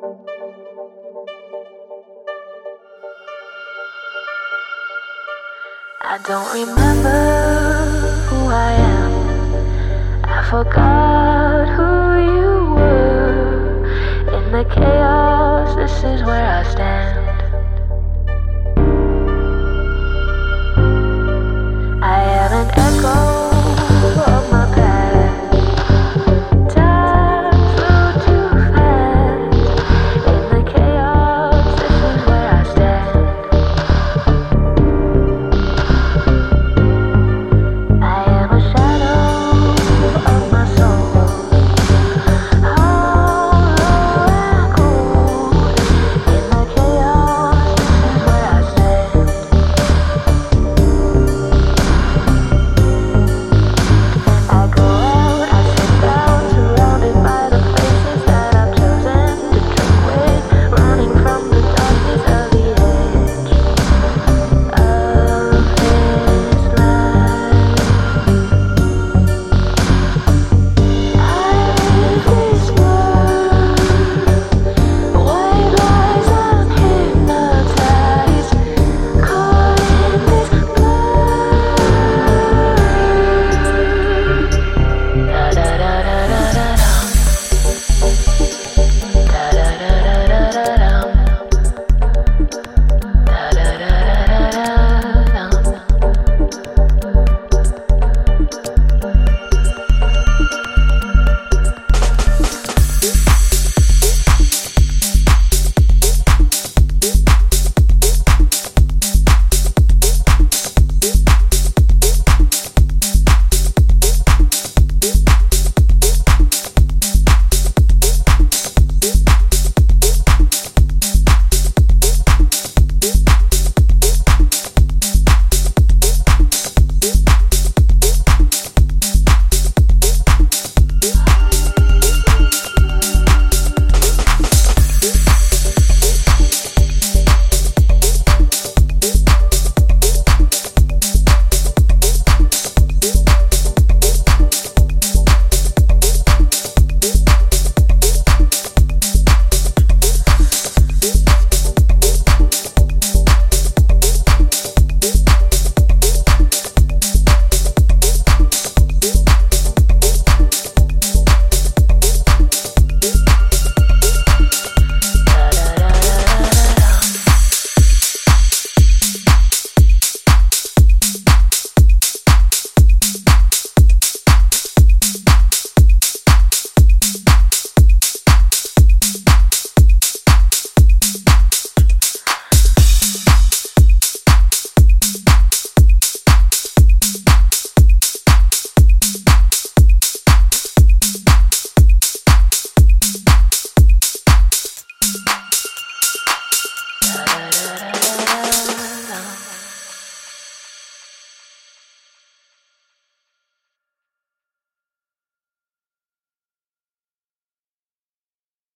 I don't remember who I am. I forgot who you were. In the chaos, this is where I stand.